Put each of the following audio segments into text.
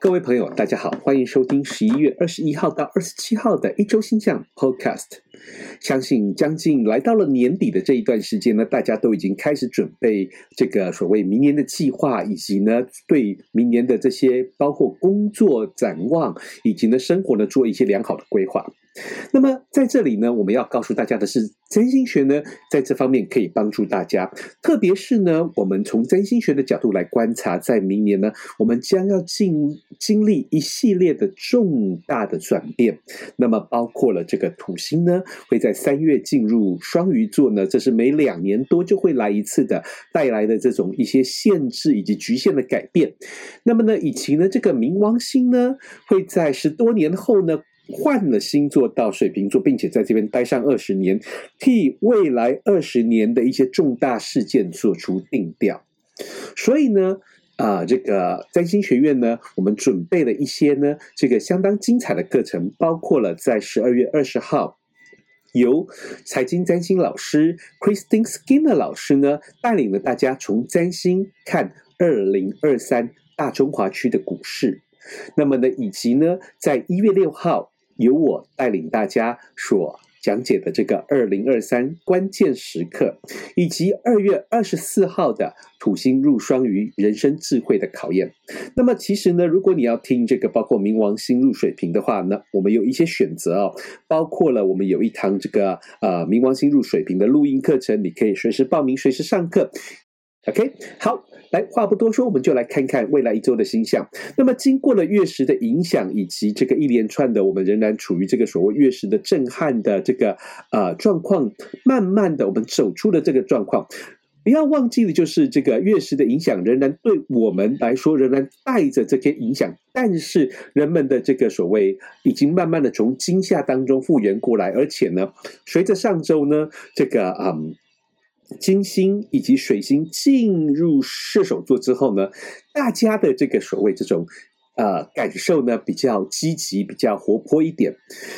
各位朋友，大家好，欢迎收听十一月二十一号到二十七号的一周星象 Podcast。相信将近来到了年底的这一段时间呢，大家都已经开始准备这个所谓明年的计划，以及呢对明年的这些包括工作展望，以及呢生活呢做一些良好的规划。那么在这里呢，我们要告诉大家的是，占星学呢在这方面可以帮助大家，特别是呢，我们从占星学的角度来观察，在明年呢，我们将要经经历一系列的重大的转变。那么包括了这个土星呢，会在三月进入双鱼座呢，这是每两年多就会来一次的，带来的这种一些限制以及局限的改变。那么呢，以及呢，这个冥王星呢，会在十多年后呢。换了星座到水瓶座，并且在这边待上二十年，替未来二十年的一些重大事件做出定调。所以呢，啊，这个占星学院呢，我们准备了一些呢，这个相当精彩的课程，包括了在十二月二十号，由财经占星老师 Christine Skinner 老师呢，带领了大家从占星看二零二三大中华区的股市。那么呢，以及呢，在一月六号。由我带领大家所讲解的这个二零二三关键时刻，以及二月二十四号的土星入双鱼人生智慧的考验。那么，其实呢，如果你要听这个包括冥王星入水瓶的话呢，我们有一些选择哦，包括了我们有一堂这个呃冥王星入水瓶的录音课程，你可以随时报名，随时上课。OK，好。来，话不多说，我们就来看看未来一周的星象。那么，经过了月食的影响，以及这个一连串的，我们仍然处于这个所谓月食的震撼的这个呃状况，慢慢的，我们走出了这个状况。不要忘记的就是这个月食的影响，仍然对我们来说仍然带着这些影响。但是，人们的这个所谓已经慢慢的从惊吓当中复原过来，而且呢，随着上周呢，这个嗯。金星以及水星进入射手座之后呢，大家的这个所谓这种呃感受呢，比较积极，比较活泼一点。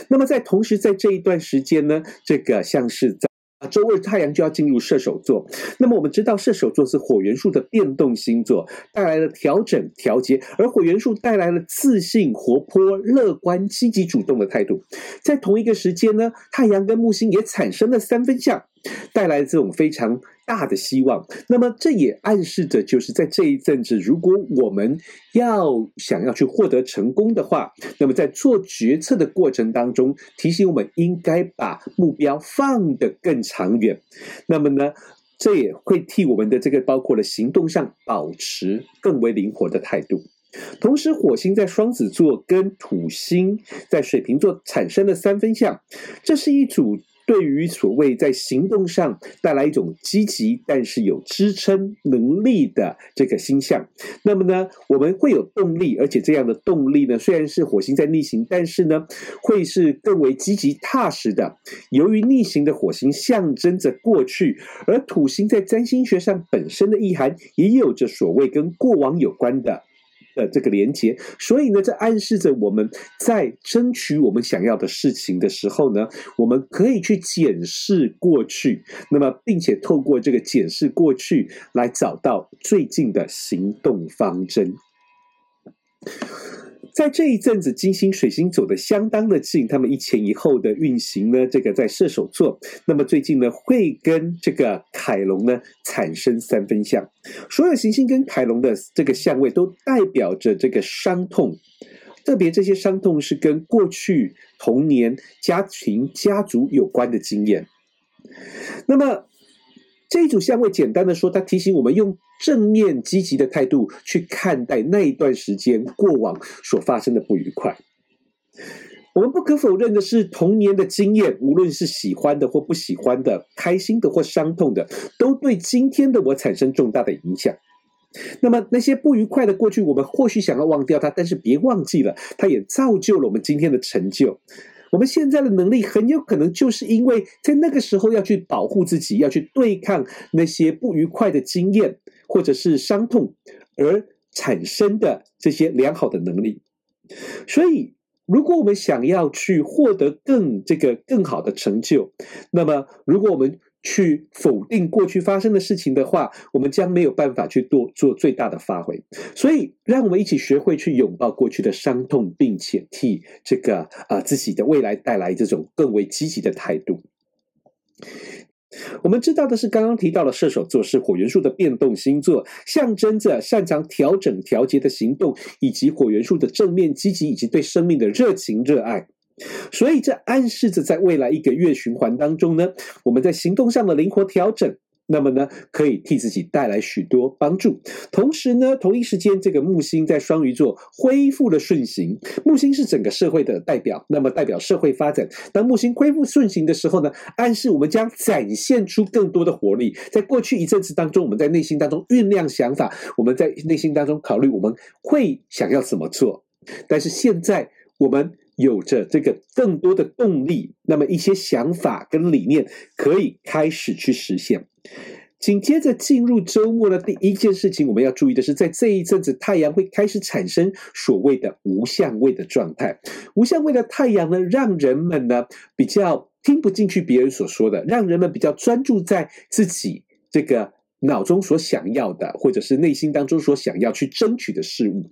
那么在同时，在这一段时间呢，这个像是在。啊，周二太阳就要进入射手座，那么我们知道射手座是火元素的变动星座，带来了调整、调节，而火元素带来了自信、活泼、乐观、积极、主动的态度。在同一个时间呢，太阳跟木星也产生了三分相，带来这种非常大的希望。那么这也暗示着，就是在这一阵子，如果我们要想要去获得成功的话，那么在做决策的过程当中，提醒我们应该把目标放得更长远。那么呢，这也会替我们的这个包括了行动上保持更为灵活的态度。同时，火星在双子座跟土星在水瓶座产生了三分相，这是一组。对于所谓在行动上带来一种积极，但是有支撑能力的这个星象，那么呢，我们会有动力，而且这样的动力呢，虽然是火星在逆行，但是呢，会是更为积极踏实的。由于逆行的火星象征着过去，而土星在占星学上本身的意涵也有着所谓跟过往有关的。的这个连接，所以呢，这暗示着我们在争取我们想要的事情的时候呢，我们可以去检视过去，那么并且透过这个检视过去来找到最近的行动方针。在这一阵子，金星、水星走得相当的近，他们一前一后的运行呢，这个在射手座。那么最近呢，会跟这个凯龙呢产生三分相。所有行星跟凯龙的这个相位都代表着这个伤痛，特别这些伤痛是跟过去童年、家庭、家族有关的经验。那么。这一组相位，简单的说，它提醒我们用正面积极的态度去看待那一段时间过往所发生的不愉快。我们不可否认的是，童年的经验，无论是喜欢的或不喜欢的，开心的或伤痛的，都对今天的我产生重大的影响。那么那些不愉快的过去，我们或许想要忘掉它，但是别忘记了，它也造就了我们今天的成就。我们现在的能力很有可能就是因为在那个时候要去保护自己，要去对抗那些不愉快的经验或者是伤痛而产生的这些良好的能力。所以，如果我们想要去获得更这个更好的成就，那么如果我们去否定过去发生的事情的话，我们将没有办法去做做最大的发挥。所以，让我们一起学会去拥抱过去的伤痛，并且替这个啊、自己的未来带来这种更为积极的态度。我们知道的是，刚刚提到了射手座是火元素的变动星座，象征着擅长调整、调节的行动，以及火元素的正面积极，以及对生命的热情、热爱。所以，这暗示着在未来一个月循环当中呢，我们在行动上的灵活调整。那么呢，可以替自己带来许多帮助。同时呢，同一时间，这个木星在双鱼座恢复了顺行。木星是整个社会的代表，那么代表社会发展。当木星恢复顺行的时候呢，暗示我们将展现出更多的活力。在过去一阵子当中，我们在内心当中酝酿想法，我们在内心当中考虑我们会想要怎么做。但是现在我们有着这个更多的动力，那么一些想法跟理念可以开始去实现。紧接着进入周末的第一件事情，我们要注意的是，在这一阵子，太阳会开始产生所谓的无相位的状态。无相位的太阳呢，让人们呢比较听不进去别人所说的，让人们比较专注在自己这个脑中所想要的，或者是内心当中所想要去争取的事物。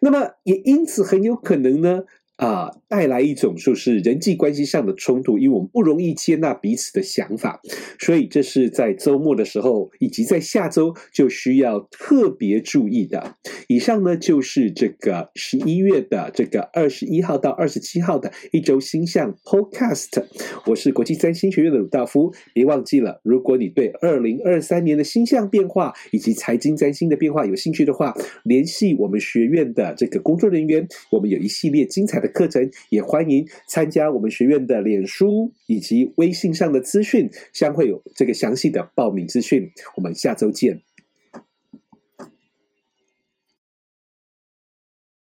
那么也因此很有可能呢。啊，带来一种就是人际关系上的冲突，因为我们不容易接纳彼此的想法，所以这是在周末的时候，以及在下周就需要特别注意的。以上呢，就是这个十一月的这个二十一号到二十七号的一周星象 Podcast。我是国际占星学院的鲁道夫，别忘记了，如果你对二零二三年的星象变化以及财经占星的变化有兴趣的话，联系我们学院的这个工作人员，我们有一系列精彩的课程，也欢迎参加我们学院的脸书以及微信上的资讯，将会有这个详细的报名资讯。我们下周见。